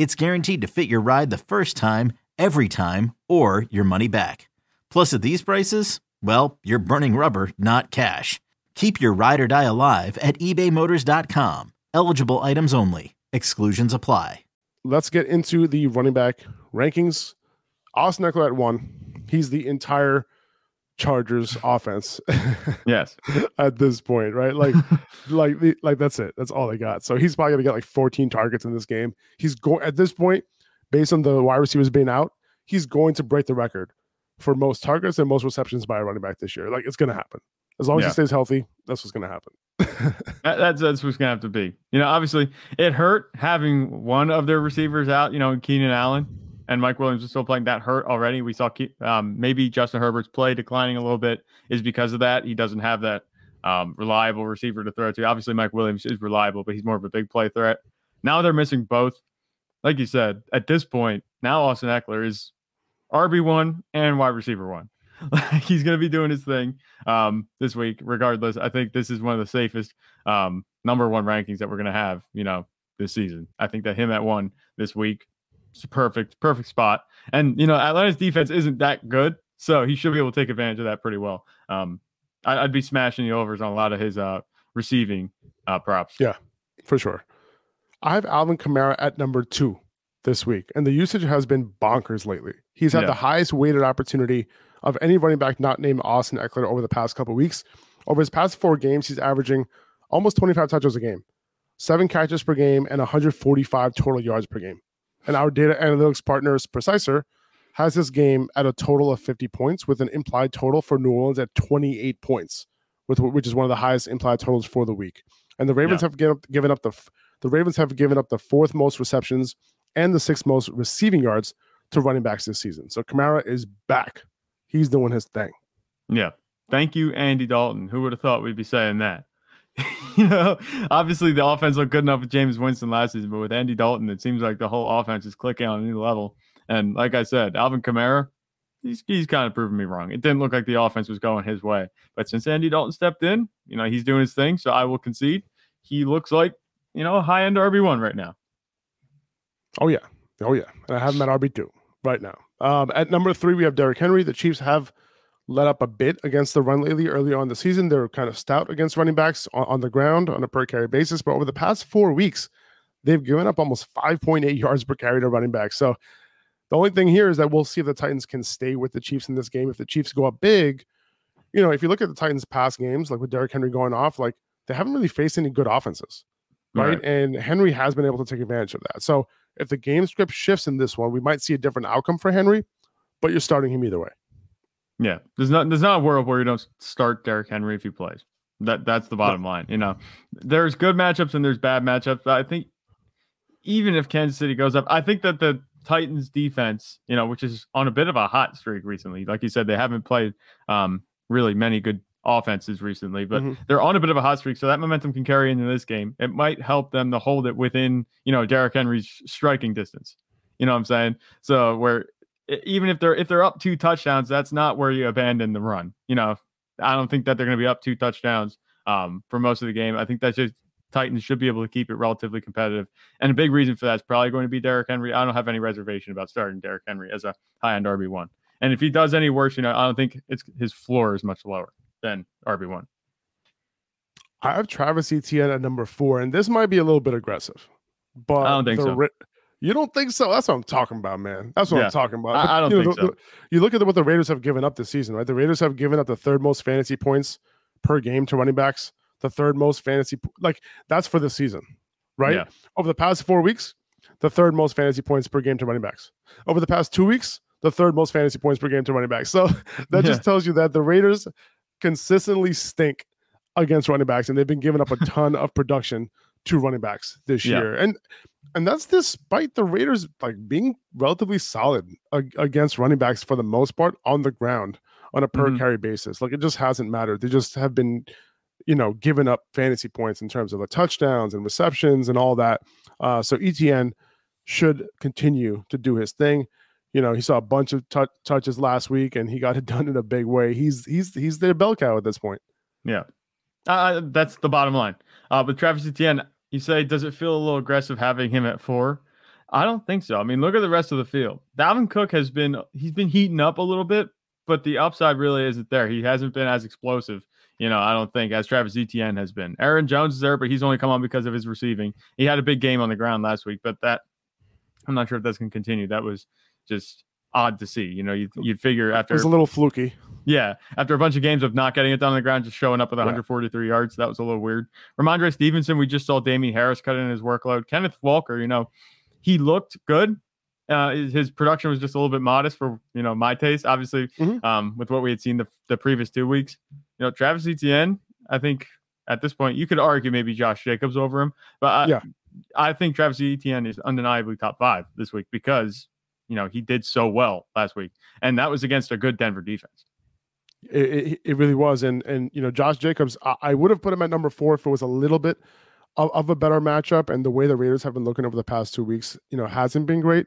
it's guaranteed to fit your ride the first time, every time, or your money back. Plus, at these prices, well, you're burning rubber, not cash. Keep your ride or die alive at ebaymotors.com. Eligible items only. Exclusions apply. Let's get into the running back rankings. Austin Ekeler at one. He's the entire Chargers offense. yes. at this point, right? Like, like, like that's it. That's all they got. So he's probably gonna get like 14 targets in this game. He's going at this point, based on the wide receivers being out, he's going to break the record for most targets and most receptions by a running back this year. Like it's gonna happen. As long as yeah. he stays healthy, that's what's gonna happen. that, that's that's what's gonna have to be. You know, obviously it hurt having one of their receivers out, you know, Keenan Allen and Mike Williams is still playing. That hurt already. We saw um, maybe Justin Herbert's play declining a little bit is because of that. He doesn't have that um, reliable receiver to throw to. Obviously, Mike Williams is reliable, but he's more of a big play threat. Now they're missing both. Like you said, at this point, now Austin Ekeler is RB one and wide receiver one. he's going to be doing his thing um, this week, regardless. I think this is one of the safest um, number one rankings that we're going to have, you know, this season. I think that him at one this week it's a perfect, perfect spot. And you know, Atlanta's defense isn't that good, so he should be able to take advantage of that pretty well. Um, I, would be smashing the overs on a lot of his uh, receiving uh, props. Yeah, for sure. I have Alvin Kamara at number two this week, and the usage has been bonkers lately. He's had yeah. the highest weighted opportunity of any running back not named Austin Ekeler over the past couple weeks. Over his past four games, he's averaging almost 25 touches a game, seven catches per game, and 145 total yards per game and our data analytics partners, Preciser, has this game at a total of 50 points with an implied total for New Orleans at 28 points, with which is one of the highest implied totals for the week. And the Ravens yeah. have given up, given up the the Ravens have given up the fourth most receptions and the sixth most receiving yards to running backs this season. So Kamara is back. He's doing his thing. Yeah. Thank you, Andy Dalton. Who would have thought we'd be saying that? you know, obviously the offense looked good enough with Jameis Winston last season, but with Andy Dalton, it seems like the whole offense is clicking on a new level. And like I said, Alvin Kamara, he's, he's kind of proven me wrong. It didn't look like the offense was going his way. But since Andy Dalton stepped in, you know, he's doing his thing. So I will concede. He looks like, you know, high end RB1 right now. Oh, yeah. Oh, yeah. And I have him at RB2 right now. Um, at number three, we have Derrick Henry. The Chiefs have let up a bit against the run lately. Early on the season, they're kind of stout against running backs on, on the ground on a per carry basis. But over the past four weeks, they've given up almost 5.8 yards per carry to running back. So the only thing here is that we'll see if the Titans can stay with the Chiefs in this game. If the Chiefs go up big, you know, if you look at the Titans' past games, like with Derrick Henry going off, like they haven't really faced any good offenses, right? right? And Henry has been able to take advantage of that. So if the game script shifts in this one, we might see a different outcome for Henry, but you're starting him either way. Yeah, there's not there's not a world where you don't start Derrick Henry if he plays. That that's the bottom line. You know, there's good matchups and there's bad matchups. I think even if Kansas City goes up, I think that the Titans defense, you know, which is on a bit of a hot streak recently. Like you said, they haven't played um, really many good offenses recently, but mm-hmm. they're on a bit of a hot streak. So that momentum can carry into this game. It might help them to hold it within, you know, Derrick Henry's striking distance. You know what I'm saying? So where even if they're if they're up two touchdowns, that's not where you abandon the run. You know, I don't think that they're going to be up two touchdowns um, for most of the game. I think that's just Titans should be able to keep it relatively competitive. And a big reason for that is probably going to be Derrick Henry. I don't have any reservation about starting Derrick Henry as a high end RB one. And if he does any worse, you know, I don't think it's his floor is much lower than RB one. I have Travis Etienne at number four, and this might be a little bit aggressive, but I don't think the, so You don't think so? That's what I'm talking about, man. That's what yeah. I'm talking about. I, I don't you think so. you look at what the Raiders have given up this season, right? The Raiders have given up the third most fantasy points per game to running backs, the third most fantasy like that's for the season, right? Yeah. Over the past four weeks, the third most fantasy points per game to running backs. Over the past two weeks, the third most fantasy points per game to running backs. So that yeah. just tells you that the Raiders consistently stink against running backs, and they've been giving up a ton of production to running backs this yeah. year. And and that's despite the Raiders like being relatively solid ag- against running backs for the most part on the ground on a per mm-hmm. carry basis. Like it just hasn't mattered. They just have been, you know, giving up fantasy points in terms of the touchdowns and receptions and all that. Uh, so Etienne should continue to do his thing. You know, he saw a bunch of t- touches last week, and he got it done in a big way. He's he's he's the bell cow at this point. Yeah, uh, that's the bottom line. Uh, with Travis Etienne, you say, does it feel a little aggressive having him at four? I don't think so. I mean, look at the rest of the field. Dalvin Cook has been he's been heating up a little bit, but the upside really isn't there. He hasn't been as explosive, you know, I don't think as Travis Etienne has been. Aaron Jones is there, but he's only come on because of his receiving. He had a big game on the ground last week, but that I'm not sure if that's going to continue. That was just odd to see. You know, you'd, you'd figure after it was a little fluky. Yeah, after a bunch of games of not getting it done on the ground, just showing up with 143 yeah. yards, that was a little weird. Rhamondre Stevenson, we just saw Damien Harris cut in his workload. Kenneth Walker, you know, he looked good. Uh, his production was just a little bit modest for you know my taste. Obviously, mm-hmm. um, with what we had seen the, the previous two weeks, you know, Travis Etienne, I think at this point you could argue maybe Josh Jacobs over him, but I, yeah. I think Travis Etienne is undeniably top five this week because you know he did so well last week, and that was against a good Denver defense. It, it, really was, and and you know Josh Jacobs, I, I, would have put him at number four if it was a little bit of, of, a better matchup, and the way the Raiders have been looking over the past two weeks, you know, hasn't been great.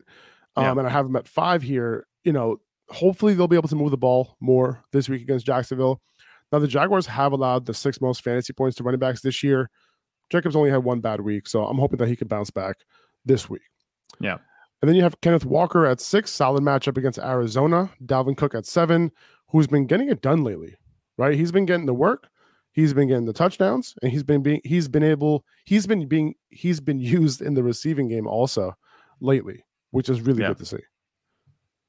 Um, yeah. And I have him at five here. You know, hopefully they'll be able to move the ball more this week against Jacksonville. Now the Jaguars have allowed the six most fantasy points to running backs this year. Jacobs only had one bad week, so I'm hoping that he can bounce back this week. Yeah. And then you have Kenneth Walker at six, solid matchup against Arizona. Dalvin Cook at seven, who's been getting it done lately, right? He's been getting the work, he's been getting the touchdowns, and he's been being he's been able he's been being he's been used in the receiving game also lately, which is really yeah. good to see.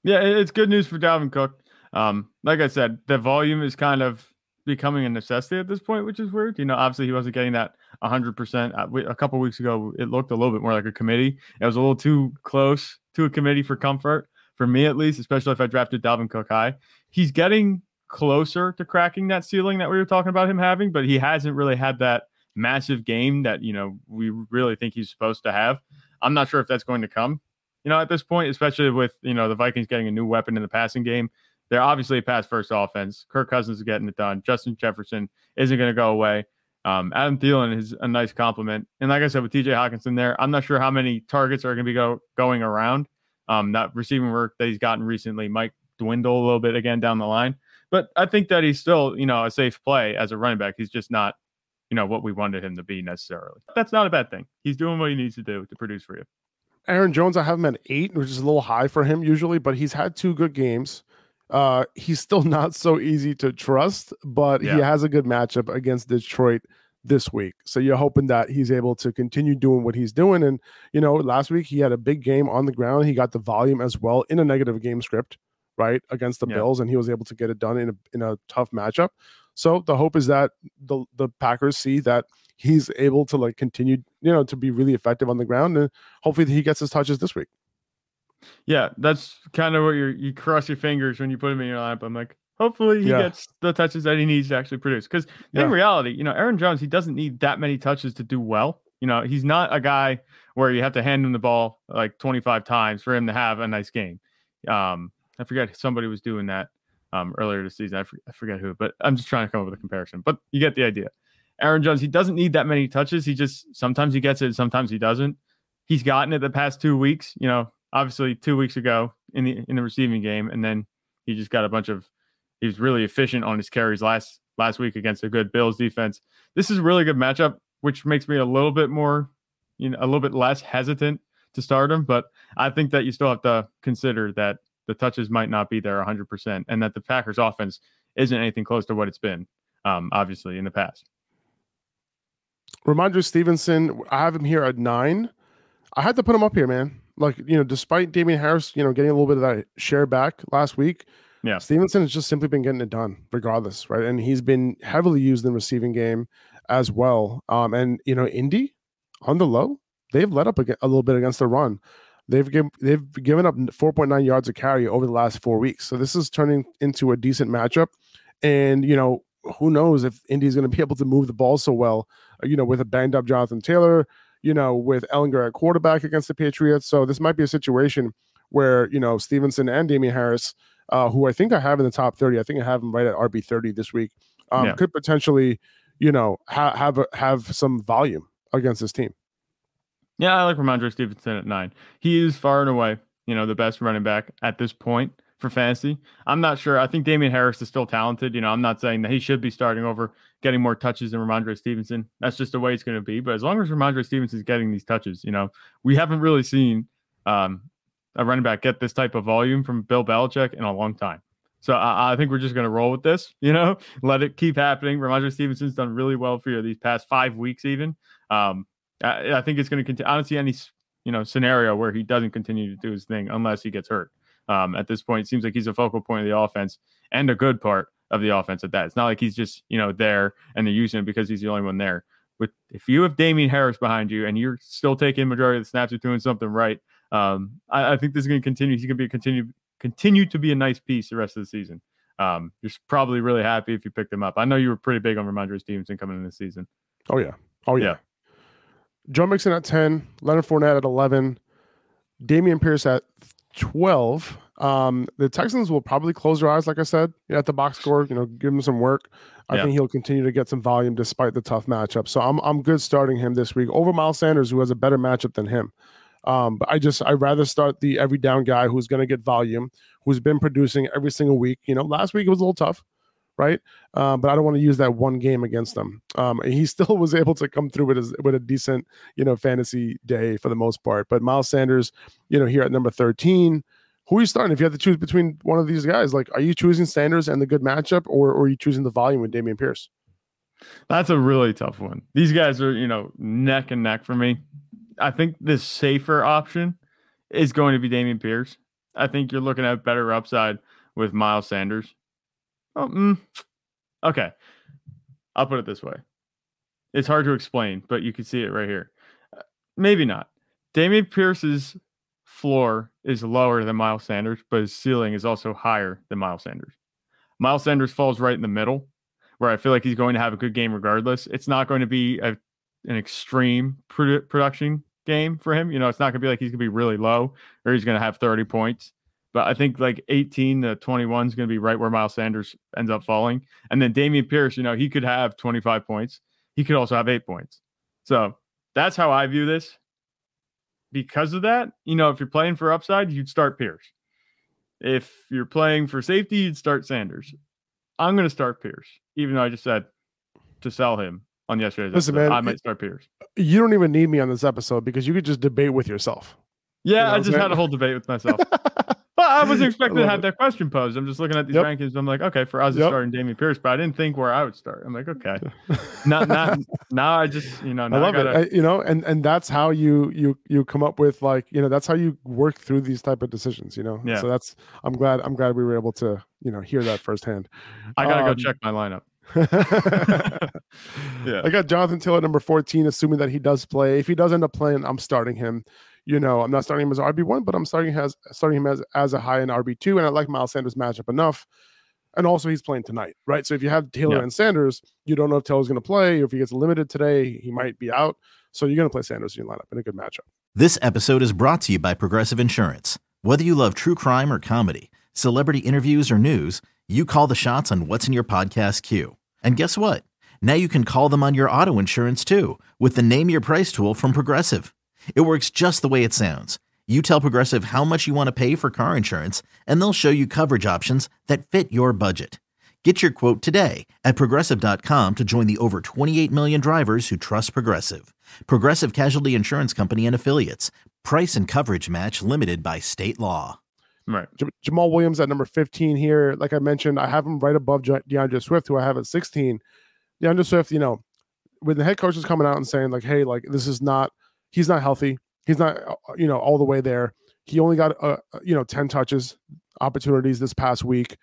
Yeah, it's good news for Dalvin Cook. Um, like I said, the volume is kind of becoming a necessity at this point, which is weird. You know, obviously he wasn't getting that 100%. Uh, a couple weeks ago, it looked a little bit more like a committee. It was a little too close to a committee for comfort, for me at least, especially if I drafted Dalvin Cook high. He's getting closer to cracking that ceiling that we were talking about him having, but he hasn't really had that massive game that, you know, we really think he's supposed to have. I'm not sure if that's going to come, you know, at this point, especially with, you know, the Vikings getting a new weapon in the passing game. They're obviously a pass first offense. Kirk Cousins is getting it done. Justin Jefferson isn't going to go away. Um, Adam Thielen is a nice compliment. And like I said, with TJ Hockenson there, I'm not sure how many targets are going to be go, going around. Um, that receiving work that he's gotten recently might dwindle a little bit again down the line. But I think that he's still, you know, a safe play as a running back. He's just not, you know, what we wanted him to be necessarily. That's not a bad thing. He's doing what he needs to do to produce for you. Aaron Jones, I have him at eight, which is a little high for him usually, but he's had two good games. Uh, he's still not so easy to trust, but yeah. he has a good matchup against Detroit this week. So you're hoping that he's able to continue doing what he's doing. And, you know, last week he had a big game on the ground. He got the volume as well in a negative game script, right, against the yeah. Bills, and he was able to get it done in a, in a tough matchup. So the hope is that the, the Packers see that he's able to like continue, you know, to be really effective on the ground. And hopefully he gets his touches this week. Yeah, that's kind of what you you cross your fingers when you put him in your lineup. I'm like, hopefully he yeah. gets the touches that he needs to actually produce. Because yeah. in reality, you know, Aaron Jones, he doesn't need that many touches to do well. You know, he's not a guy where you have to hand him the ball like 25 times for him to have a nice game. Um, I forget somebody was doing that um, earlier this season. I, I forget who, but I'm just trying to come up with a comparison. But you get the idea. Aaron Jones, he doesn't need that many touches. He just sometimes he gets it, sometimes he doesn't. He's gotten it the past two weeks. You know, obviously two weeks ago in the in the receiving game, and then he just got a bunch of. He was really efficient on his carries last last week against a good Bills defense. This is a really good matchup, which makes me a little bit more, you know, a little bit less hesitant to start him. But I think that you still have to consider that the touches might not be there 100%, and that the Packers' offense isn't anything close to what it's been, um, obviously, in the past. Rhamondre Stevenson, I have him here at nine. I had to put him up here, man. Like, you know, despite Damien Harris, you know, getting a little bit of that share back last week, yeah. Stevenson has just simply been getting it done regardless, right? And he's been heavily used in the receiving game as well. Um, and you know, Indy on the low, they've let up a, a little bit against the run. They've given they've given up 4.9 yards of carry over the last four weeks. So this is turning into a decent matchup. And you know, who knows if Indy's going to be able to move the ball so well, you know, with a banged up Jonathan Taylor, you know, with Ehlinger at quarterback against the Patriots. So this might be a situation where, you know, Stevenson and Damien Harris uh, who I think I have in the top 30. I think I have him right at RB 30 this week. Um, yeah. Could potentially, you know, ha- have a, have some volume against this team. Yeah, I like Rhamondre Stevenson at nine. He is far and away, you know, the best running back at this point for fantasy. I'm not sure. I think Damien Harris is still talented. You know, I'm not saying that he should be starting over getting more touches than Rhamondre Stevenson. That's just the way it's going to be. But as long as Rhamondre Stevenson is getting these touches, you know, we haven't really seen um, a running back get this type of volume from Bill Belichick in a long time. So I, I think we're just going to roll with this, you know, let it keep happening. Rhamondre Stevenson's done really well for you these past five weeks, even. Um, I, I think it's going to continue. I don't see any, you know, scenario where he doesn't continue to do his thing unless he gets hurt. Um, at this point, it seems like he's a focal point of the offense and a good part of the offense at that. It's not like he's just, you know, there and they're using him because he's the only one there. With if you have Damien Harris behind you and you're still taking majority of the snaps, you're doing something right. Um, I, I, think this is going to continue. He's going to be continue continue to be a nice piece the rest of the season. Um, you're probably really happy if you picked him up. I know you were pretty big on Rhamondre Stevenson coming in this season. Oh yeah, oh yeah. yeah. Joe Mixon at ten, Leonard Fournette at eleven, Dameon Pierce at twelve. Um, the Texans will probably close their eyes, like I said, at the box score. You know, give him some work. I yeah. think he'll continue to get some volume despite the tough matchup. So I'm I'm good starting him this week over Miles Sanders, who has a better matchup than him. Um, but I just I rather start the every down guy who's going to get volume, who's been producing every single week. You know, last week it was a little tough, right? Um, but I don't want to use that one game against them. Um, he still was able to come through with a, with a decent, you know, fantasy day for the most part. But Miles Sanders, you know, here at number thirteen. Who are you starting? If you have to choose between one of these guys, like, are you choosing Sanders and the good matchup, or, or are you choosing the volume with Dameon Pierce? That's a really tough one. These guys are, you know, neck and neck for me. I think the safer option is going to be Dameon Pierce. I think you're looking at better upside with Miles Sanders. Oh, mm, okay. I'll put it this way. It's hard to explain, but you can see it right here. Uh, maybe not. Dameon Pierce's floor is lower than Miles Sanders, but his ceiling is also higher than Miles Sanders. Miles Sanders falls right in the middle, where I feel like he's going to have a good game regardless. It's not going to be a an extreme produ- production game for him. You know, it's not going to be like he's going to be really low or he's going to have 30 points. But I think like 18 to 21 is going to be right where Miles Sanders ends up falling. And then Dameon Pierce, you know, he could have 25 points. He could also have eight points. So that's how I view this. Because of that, you know, if you're playing for upside, you'd start Pierce. If you're playing for safety, you'd start Sanders. I'm going to start Pierce, even though I just said to sell him on yesterday's Listen, episode. Man, I might start Pierce. You don't even need me on this episode because you could just debate with yourself. Yeah, you know I just had a whole debate with myself. I was expecting to have that question posed. I'm just looking at these yep. rankings. I'm like, okay, for us, yep. starting Dameon Pierce, but I didn't think where I would start. I'm like, okay, not not now. I just you know, I love I gotta... it. I, you know, and and that's how you you you come up with like you know that's how you work through these type of decisions. You know, yeah. So that's I'm glad I'm glad we were able to you know hear that firsthand. I gotta um, go check my lineup. yeah. I got Jonathan Taylor number 14, assuming that he does play. If he does end up playing, I'm starting him. You know, I'm not starting him as RB1, but I'm starting him as starting him as, as a high in RB2. And I like Miles Sanders matchup enough. And also he's playing tonight, right? So if you have Taylor yeah. and Sanders, you don't know if Taylor's gonna play, or if he gets limited today, he might be out. So you're gonna play Sanders in your lineup in a good matchup. This episode is brought to you by Progressive Insurance. Whether you love true crime or comedy, celebrity interviews or news, you call the shots on what's in your podcast queue. And guess what? Now you can call them on your auto insurance too with the Name Your Price tool from Progressive. It works just the way it sounds. You tell Progressive how much you want to pay for car insurance, and they'll show you coverage options that fit your budget. Get your quote today at progressive.com to join the over 28 million drivers who trust Progressive. Progressive Casualty Insurance Company and Affiliates. Price and coverage match limited by state law. Right. J- Jamaal Williams at number 15 here. Like I mentioned, I have him right above D'Andre Swift, who I have at 16. D'Andre Swift, you know, when the head coach is coming out and saying, like, hey, like, this is not, he's not healthy. he's not uh, you know all the way there. He only got uh, you know 10 touches opportunities this past week.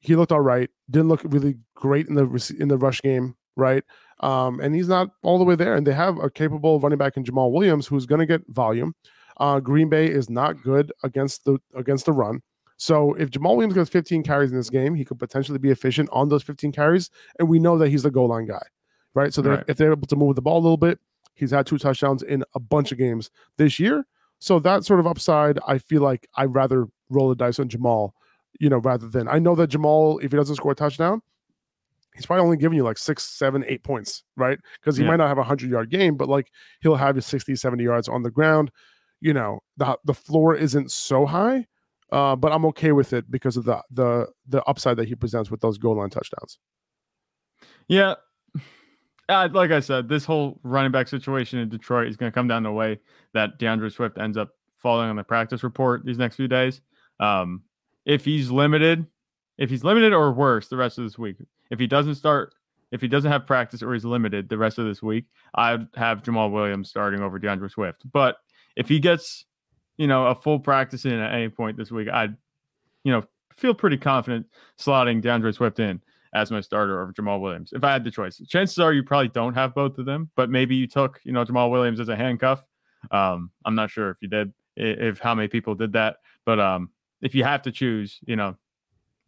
He looked all right. Didn't look really great in the in the rush game, right? Um, and he's not all the way there. And they have a capable running back in Jamaal Williams who's going to get volume. Uh, Green Bay is not good against the against the run. So if Jamaal Williams gets 15 carries in this game, he could potentially be efficient on those 15 carries, and we know that he's the goal line guy, right? So right. if they're able to move the ball a little bit, he's had two touchdowns in a bunch of games this year. So that sort of upside, I feel like I'd rather roll the dice on Jamaal, you know, rather than I know that Jamaal, if he doesn't score a touchdown, he's probably only giving you like six, seven, eight points, right? Because he yeah. might not have a hundred yard game, but like he'll have his 60, 70 yards on the ground. You know, the the floor isn't so high, uh, but I'm okay with it because of the the the upside that he presents with those goal line touchdowns. Yeah, uh, like I said, this whole running back situation in Detroit is going to come down the way that D'Andre Swift ends up falling on the practice report these next few days. Um, if he's limited, if he's limited or worse the rest of this week, if he doesn't start, if he doesn't have practice or he's limited the rest of this week, I'd have Jamaal Williams starting over D'Andre Swift. But if he gets you know, a full practice in at any point this week, I'd, you know, feel pretty confident slotting D'Andre Swift in as my starter over Jamaal Williams. If I had the choice, chances are you probably don't have both of them, but maybe you took, you know, Jamaal Williams as a handcuff. Um, I'm not sure if you did, if how many people did that, but um, if you have to choose, you know,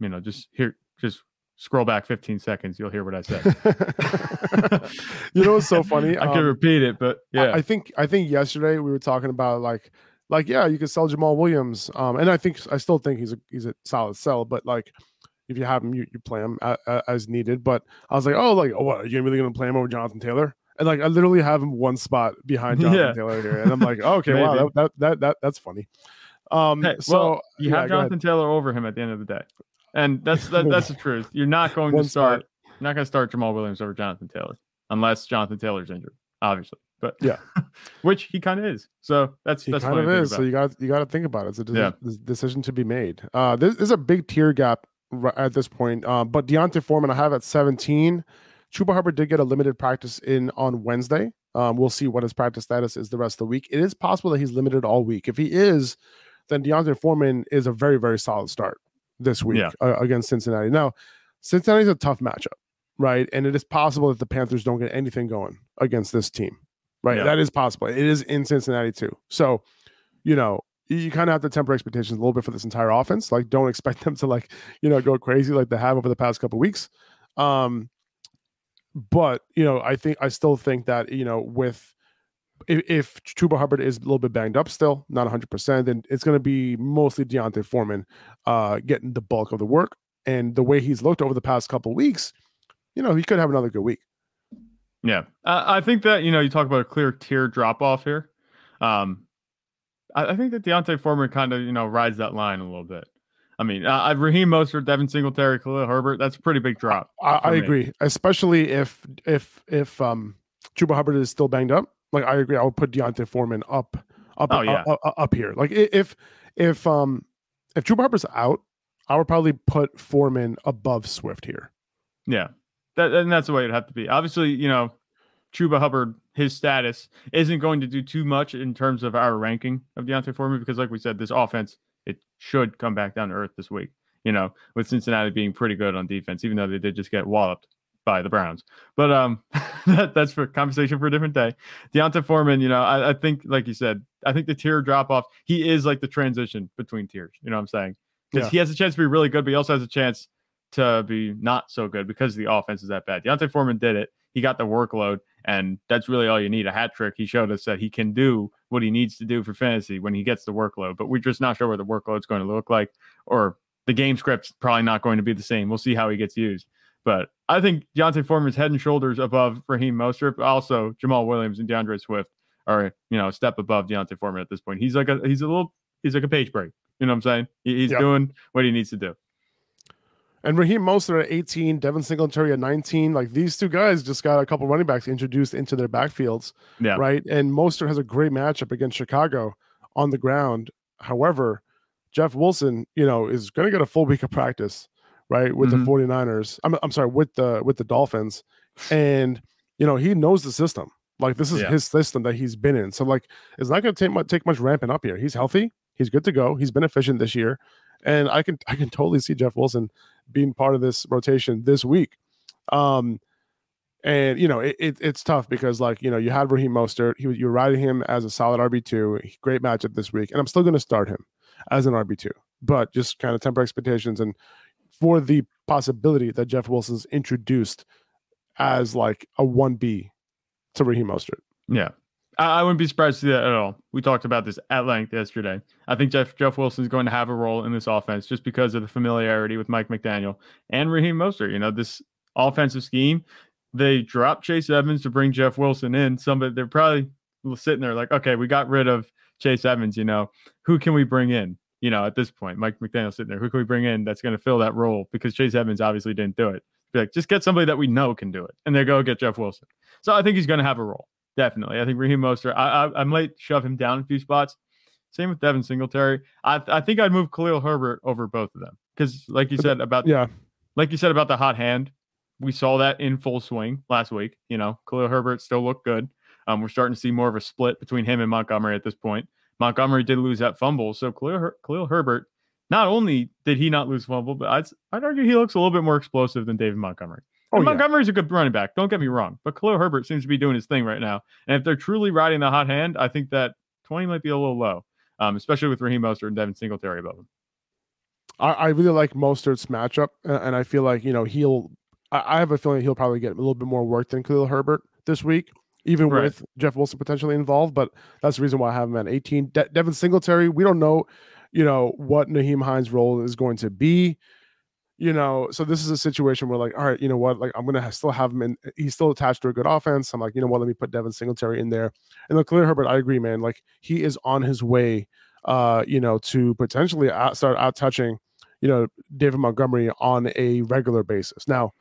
you know, just here, just scroll back 15 seconds, you'll hear what I said. you know it's so funny? I um, can repeat it, but yeah, I, I think I think yesterday we were talking about like like yeah, you could sell Jamaal Williams, um, and I think I still think he's a he's a solid sell, but like if you have him, you, you play him a, a, as needed. But I was like, oh, like oh, what are you really gonna play him over Jonathan Taylor? And like I literally have him one spot behind Jonathan yeah. Taylor here, and I'm like, oh, okay, wow, that, that, that that that's funny. Um, hey, so well, you yeah, have Jonathan Taylor over him at the end of the day, and that's that, that's the truth. You're not going to start. Spot. You're not going to start Jamaal Williams over Jonathan Taylor unless Jonathan Taylor's injured, obviously. But yeah, which he kind of is. So that's he that's kind of is. So you got you got to think about it. It's a yeah. decision to be made. Uh, this is a big tier gap at this point. Uh, but D'Onta Foreman, I have at 17. Chuba Hubbard did get a limited practice in on Wednesday. Um, we'll see what his practice status is the rest of the week. It is possible that he's limited all week. If he is, then D'Onta Foreman is a very very solid start this week yeah. uh, against Cincinnati. Now, Cincinnati's a tough matchup, right? And it is possible that the Panthers don't get anything going against this team right? Yeah. That is possible. It is in Cincinnati too. So, you know, you kind of have to temper expectations a little bit for this entire offense. Like, don't expect them to like, you know, go crazy like they have over the past couple weeks. Um, but you know, I think I still think that you know, with if, if Chuba Hubbard is a little bit banged up still, not 100, percent then it's going to be mostly D'Onta Foreman uh, getting the bulk of the work. And the way he's looked over the past couple weeks, you know, he could have another good week. Yeah, I, I think that you know you talk about a clear tier drop off here. Um, I, I, think that D'Onta Foreman kind of you know rides that line a little bit. I mean, uh, Raheem Mostert, Devin Singletary, Khalil Herbert. That's a pretty big drop. I, I agree, especially if if if um Chuba Hubbard is still banged up. Like I agree, I would put D'Onta Foreman up up oh, yeah. up, up, up here. Like if if um if Chuba Hubbard's out, I would probably put Foreman above Swift here. Yeah, that, and that's the way it'd have to be. Obviously, you know, Chuba Hubbard, his status isn't going to do too much in terms of our ranking of D'Onta Foreman because, like we said, this offense it should come back down to earth this week. You know, with Cincinnati being pretty good on defense, even though they did just get walloped by the Browns. But um, that, that's for conversation for a different day. D'Onta Foreman, you know, I, I think, like you said, I think the tier drop off, he is like the transition between tiers. You know what I'm saying? Because yeah. he has a chance to be really good, but he also has a chance to be not so good because the offense is that bad. D'Onta Foreman did it. He got the workload, and that's really all you need. A hat trick. He showed us that he can do what he needs to do for fantasy when he gets the workload, but we're just not sure what the workload's going to look like, or the game script's probably not going to be the same. We'll see how he gets used. But I think D'Onta Foreman's head and shoulders above Raheem Mostert. Also, Jamaal Williams and D'Andre Swift are, you know, a step above D'Onta Foreman at this point. He's like a he's a little he's like a page break. You know what I'm saying? He's yep. doing what he needs to do. And Raheem Mostert at 18, Devin Singletary at 19. Like these two guys just got a couple running backs introduced into their backfields. Yeah. Right. And Mostert has a great matchup against Chicago on the ground. However, Jeff Wilson, you know, is going to get a full week of practice, right, with mm-hmm. the 49ers. I'm, I'm sorry, with the with the Dolphins. And, you know, he knows the system, Like this is yeah. his system that he's been in. So like it's not going to take much take much ramping up here. He's healthy. He's good to go. He's been efficient this year, and I can I can totally see Jeff Wilson being part of this rotation this week. Um, and you know it, it, it's tough because like you know you had Raheem Mostert. He you're riding him as a solid RB two. Great matchup this week, and I'm still going to start him as an RB two, but just kind of temper expectations and for the possibility that Jeff Wilson's introduced as like a one B to Raheem Mostert. Yeah. I, wouldn't be surprised to see that at all. We talked about this at length yesterday. I think Jeff Jeff Wilson is going to have a role in this offense just because of the familiarity with Mike McDaniel and Raheem Mostert. You know, this offensive scheme, they dropped Chase Edmonds to bring Jeff Wilson in. Somebody they're probably sitting there like, okay, we got rid of Chase Edmonds. You know, who can we bring in? You know, at this point, Mike McDaniel sitting there, who can we bring in that's going to fill that role? Because Chase Edmonds obviously didn't do it. Be like, just get somebody that we know can do it, and they go get Jeff Wilson. So I think he's going to have a role. Definitely. I think Raheem Mostert, I, I, I might shove him down a few spots. Same with Devin Singletary. I, I think I'd move Khalil Herbert over both of them because, like you said about yeah, like you said about the hot hand, we saw that in full swing last week. You know, Khalil Herbert still looked good. Um, we're starting to see more of a split between him and Montgomery at this point. Montgomery did lose that fumble, so Khalil, Her- Khalil Herbert. Not only did he not lose fumble, but I'd, I'd argue he looks a little bit more explosive than David Montgomery. Oh, Montgomery's yeah. a good running back. Don't get me wrong, but Khalil Herbert seems to be doing his thing right now. And if they're truly riding the hot hand, I think that 20 might be a little low, um, especially with Raheem Mostert and Devin Singletary above him. I, I really like Mostert's matchup, and I feel like you know he'll. I, I have a feeling he'll probably get a little bit more work than Khalil Herbert this week, even right. with Jeff Wilson potentially involved. But that's the reason why I have him at 18. De- Devin Singletary, we don't know, you know, what Nyheim Hines' role is going to be you know, so this is a situation where like, all right, you know what, like I'm gonna still have him in. He's still attached to a good offense. I'm like, you know what, let me put Devin Singletary in there. And look, Khalil Herbert, I agree, man. Like he is on his way, uh, you know, to potentially out, start out touching, you know, David Montgomery on a regular basis. Now,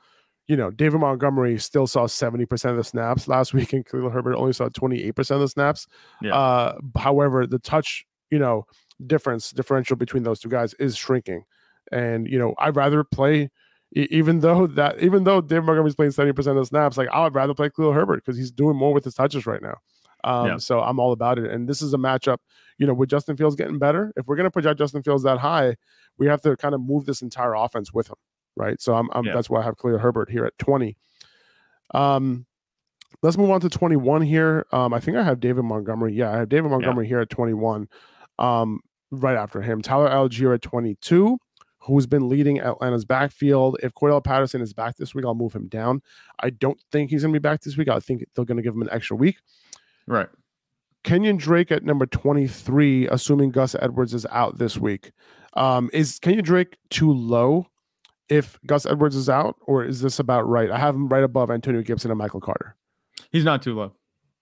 you know, David Montgomery still saw 70% of the snaps last week, and Khalil Herbert only saw 28% of the snaps. Yeah. Uh, however, the touch, you know, difference differential between those two guys is shrinking. And you know, I'd rather play, even though that even though David Montgomery's playing seventy percent of the snaps, like I would rather play Khalil Herbert because he's doing more with his touches right now. Um, yeah. So I'm all about it. And this is a matchup, you know, with Justin Fields getting better. If we're going to project Justin Fields that high, we have to kind of move this entire offense with him, right? So I'm, I'm yeah. that's why I have Khalil Herbert here at 20. Um, let's move on to 21 here. Um, I think I have David Montgomery. Yeah, I have David Montgomery yeah. here at 21. Um, right after him, Tyler Allgeier at 22 who's been leading Atlanta's backfield. If Cordarrelle Patterson is back this week, I'll move him down. I don't think he's going to be back this week. I think they're going to give him an extra week. Right. Kenyan Drake at number 23, assuming Gus Edwards is out this week. Um, is Kenyan Drake too low if Gus Edwards is out, or is this about right? I have him right above Antonio Gibson and Michael Carter. He's not too low.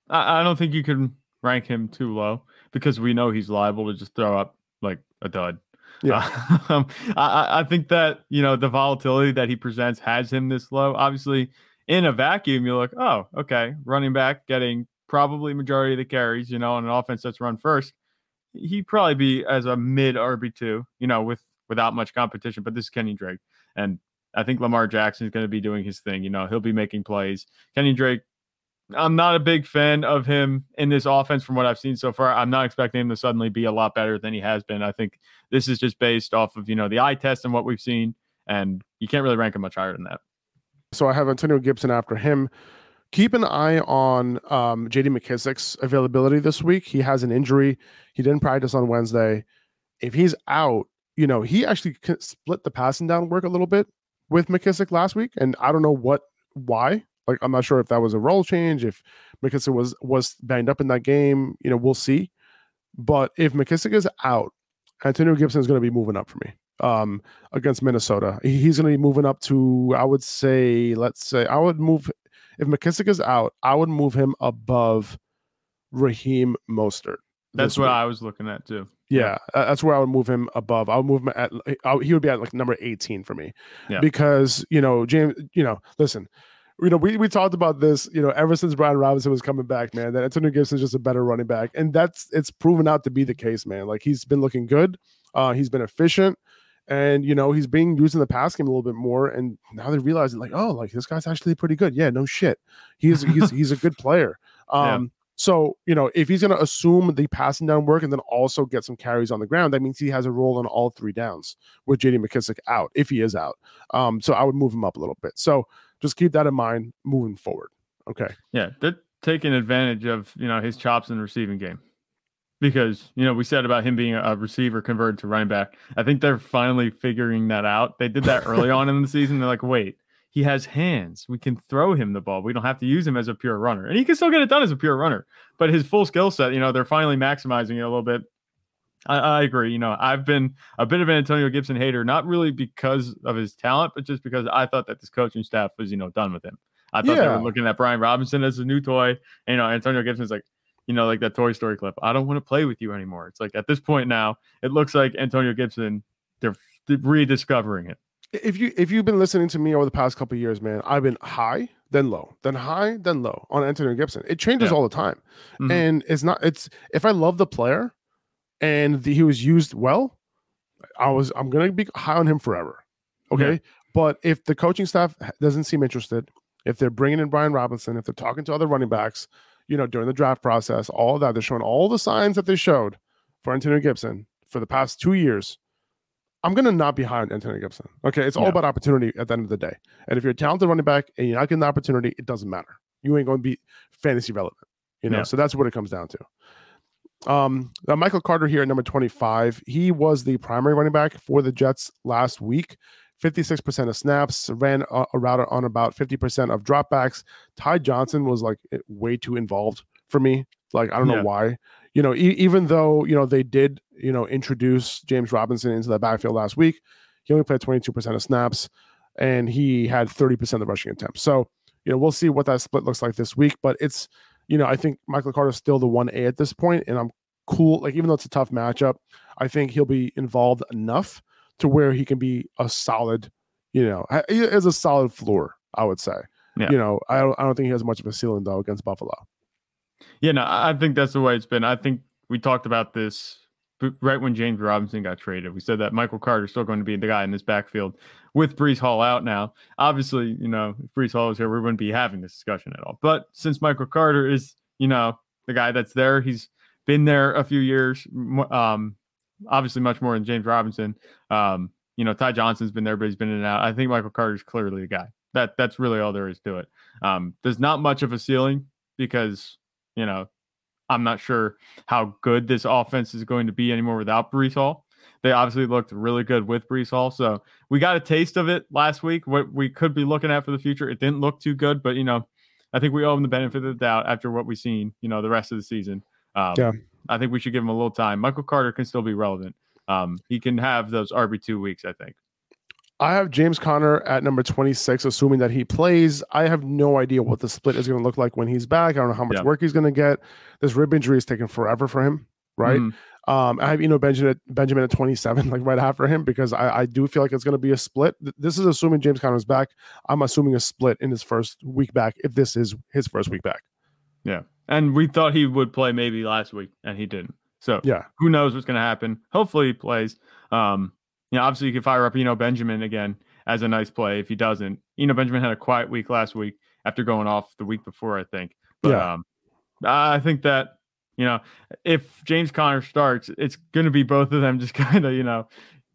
I, I don't think you can rank him too low because we know he's liable to just throw up like a dud. Yeah, um, I, I think that you know the volatility that he presents has him this low. Obviously, in a vacuum, you look, oh, okay, running back getting probably majority of the carries. You know, on an offense that's run first, he'd probably be as a mid RB two. You know, with without much competition. But this is Kenny Drake, and I think Lamar Jackson is going to be doing his thing. You know, he'll be making plays. Kenny Drake I'm not a big fan of him in this offense from what I've seen so far. I'm not expecting him to suddenly be a lot better than he has been. I think this is just based off of, you know, the eye test and what we've seen, and you can't really rank him much higher than that. So I have Antonio Gibson after him. Keep an eye on um, JD McKissic's availability this week. He has an injury. He didn't practice on Wednesday. If he's out, you know, he actually split the passing down work a little bit with McKissick last week. And I don't know what, why. Like I'm not sure if that was a role change, if McKissic was was banged up in that game. You know, we'll see. But if McKissic is out, Antonio Gibson is going to be moving up for me um, against Minnesota. He's going to be moving up to, I would say, let's say, I would move if McKissic is out, I would move him above Raheem Mostert. That's what week. I was looking at too. Yeah, that's where I would move him above. I would move him at. I, he would be at like number eighteen for me. Yeah. Because you know James, you know, listen, you know, we, we talked about this, you know, ever since Brian Robinson was coming back, man, that Antonio Gibson's just a better running back. And that's it's proven out to be the case, man. Like he's been looking good. Uh, he's been efficient. And you know, he's being used in the pass game a little bit more. And now they're realizing, like, oh, like this guy's actually pretty good. Yeah, no shit. He's he's he's a good player. Um, yeah. So, you know, if he's going to assume the passing down work and then also get some carries on the ground, that means he has a role on all three downs with JD McKissic out, if he is out. Um, so I would move him up a little bit. So just keep that in mind moving forward. Okay. Yeah. They're taking advantage of, you know, his chops in the receiving game because, you know, we said about him being a receiver converted to running back. I think they're finally figuring that out. They did that early on in the season. They're like, wait, he has hands. We can throw him the ball. We don't have to use him as a pure runner. And he can still get it done as a pure runner. But his full skill set, you know, they're finally maximizing it a little bit. I, I, agree. You know, I've been a bit of an Antonio Gibson hater, not really because of his talent, but just because I thought that this coaching staff was, you know, done with him. I thought yeah. they were looking at Brian Robinson as a new toy. And, you know, Antonio Gibson's like, you know, like that Toy Story clip. I don't want to play with you anymore. It's like at this point now, it looks like Antonio Gibson, they're rediscovering it if you if you've been listening to me over the past couple years, man, I've been high, then low, then high, then low on Antonio Gibson. It changes yeah. all the time, mm-hmm. and it's not. It's if I love the player, and the, he was used well, I was I'm gonna be high on him forever. Okay, yeah. but if the coaching staff doesn't seem interested, if they're bringing in Brian Robinson, if they're talking to other running backs, you know, during the draft process, all that they're showing all the signs that they showed for Antonio Gibson for the past two years I'm going to not be high on Antonio Gibson. Okay. It's all yeah. about opportunity at the end of the day. And if you're a talented running back and you're not getting the opportunity, it doesn't matter. You ain't going to be fantasy relevant, you know? Yeah. So that's what it comes down to. Um, uh, Michael Carter here at number 25. He was the primary running back for the Jets last week. 56% of snaps, ran a, a route on about 50% of dropbacks. Ty Johnson was like eh, way too involved for me. Like, I don't yeah. know why you know, e- even though you know they did you know introduce James Robinson into the backfield last week, he only played 22% of snaps, and he had 30% of the rushing attempts. So you know, we'll see what that split looks like this week. But it's you know, I think Michael Carter is still the one A at this point, and I'm cool. Like even though it's a tough matchup, I think he'll be involved enough to where he can be a solid, you know, as a solid floor. I would say. Yeah. You know, I don't, I don't think he has much of a ceiling though against Buffalo. Yeah, no, I think that's the way it's been. I think we talked about this right when James Robinson got traded. We said that Michael Carter is still going to be the guy in this backfield with Breece Hall out now. Obviously, you know, if Breece Hall was here, we wouldn't be having this discussion at all. But since Michael Carter is, you know, the guy that's there, he's been there a few years. Um, obviously, much more than James Robinson. Um, you know, Ty Johnson's been there, but he's been in and out. I think Michael Carter's clearly the guy. That that's really all there is to it. Um, there's not much of a ceiling because you know, I'm not sure how good this offense is going to be anymore without Breece Hall. They obviously looked really good with Breece Hall. So we got a taste of it last week. What we could be looking at for the future. It didn't look too good, but you know, I think we owe him the benefit of the doubt after what we've seen, you know, the rest of the season. Um, yeah. I think we should give him a little time. Michael Carter can still be relevant. Um, he can have those RB2 weeks, I think. I have James Conner at number 26, assuming that he plays. I have no idea what the split is going to look like when he's back. I don't know how much yeah. work he's going to get. This rib injury is taking forever for him, right? mm Um, I have you know Benjamin Benjamin at 27, like right after him, because I, I do feel like it's going to be a split. This is assuming James Conner's back. I'm assuming a split in his first week back, if this is his first week back. Yeah, and we thought he would play maybe last week, and he didn't. So yeah, who knows what's going to happen? Hopefully he plays. Um, you know, obviously you can fire up Eno Benjamin again as a nice play. If he doesn't, Eno Benjamin had a quiet week last week after going off the week before, I think. But yeah. um, I think that you know, if James Conner starts, it's going to be both of them just kind of you know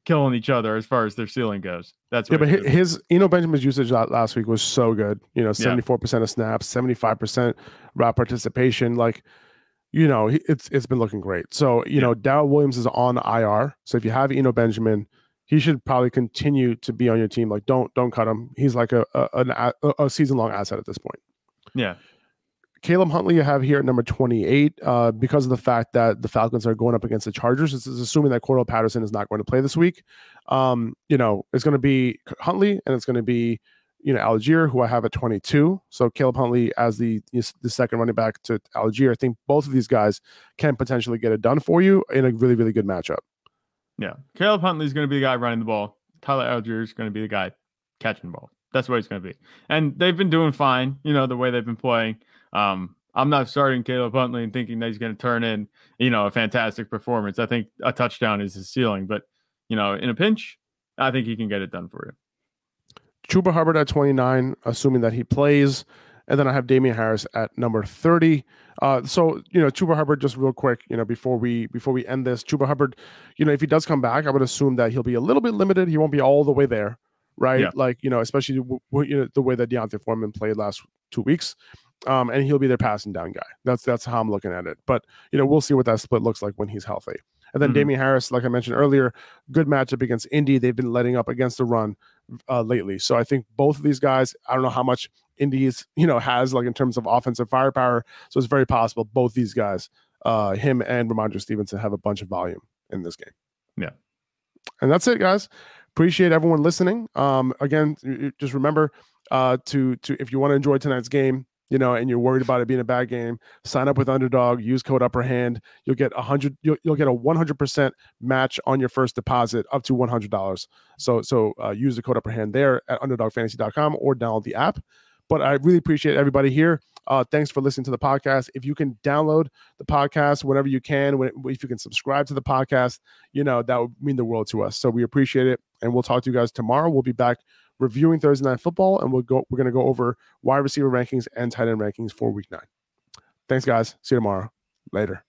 killing each other as far as their ceiling goes. That's yeah, but his Eno Benjamin's usage last week was so good. You know, seventy four percent of snaps, seventy five percent route participation. Like you know, it's it's been looking great. So, you yeah. know, Darrel Williams is on IR. So if you have Eno Benjamin, he should probably continue to be on your team. Like, don't don't cut him. He's like a a, a season long asset at this point. Yeah. Caleb Huntley, you have here at number 28 uh, because of the fact that the Falcons are going up against the Chargers. This is assuming that Cordarrelle Patterson is not going to play this week. Um, you know, it's going to be Huntley and it's going to be, you know, Allgeier, who I have at 22. So Caleb Huntley as the the second running back to Allgeier. I think both of these guys can potentially get it done for you in a really, really good matchup. Yeah. Caleb Huntley is going to be the guy running the ball. Tyler Allgeier is going to be the guy catching the ball. That's what he's going to be. And they've been doing fine, you know, the way they've been playing. Um, I'm not starting Caleb Huntley and thinking that he's going to turn in, you know, a fantastic performance. I think a touchdown is his ceiling, but, you know, in a pinch, I think he can get it done for you. Chuba Hubbard at 29, assuming that he plays. And then I have Damien Harris at number 30. Uh, so you know, Chuba Hubbard, just real quick, you know, before we before we end this, Chuba Hubbard, you know, if he does come back, I would assume that he'll be a little bit limited. He won't be all the way there, right? Yeah. Like you know, especially w- w- you know, the way that D'Onta Foreman played last two weeks. Um, and he'll be their passing down guy. That's that's how I'm looking at it. But you know, we'll see what that split looks like when he's healthy. And then mm-hmm. Damien Harris, like I mentioned earlier, good matchup against Indy. They've been letting up against the run uh, lately. So I think both of these guys, I don't know how much Indy's, you know, has like in terms of offensive firepower. So it's very possible both these guys, uh, him and Rhamondre Stevenson, have a bunch of volume in this game. Yeah. And that's it, guys. Appreciate everyone listening. Um, again, just remember uh, to to if you want to enjoy tonight's game, you know, and you're worried about it being a bad game, sign up with Underdog. Use code Upper Hand. You'll get a hundred. You'll, you'll get a 100 percent match on your first deposit up to 100 dollars. So so uh, use the code Upper Hand there at UnderdogFantasy.com or download the app. But I really appreciate everybody here. Uh, thanks for listening to the podcast. If you can download the podcast whenever you can, when, if you can subscribe to the podcast, you know that would mean the world to us. So we appreciate it, and we'll talk to you guys tomorrow. We'll be back reviewing Thursday Night Football, and we'll go. We're going to go over wide receiver rankings and tight end rankings for Week Nine. Thanks, guys. See you tomorrow. Later.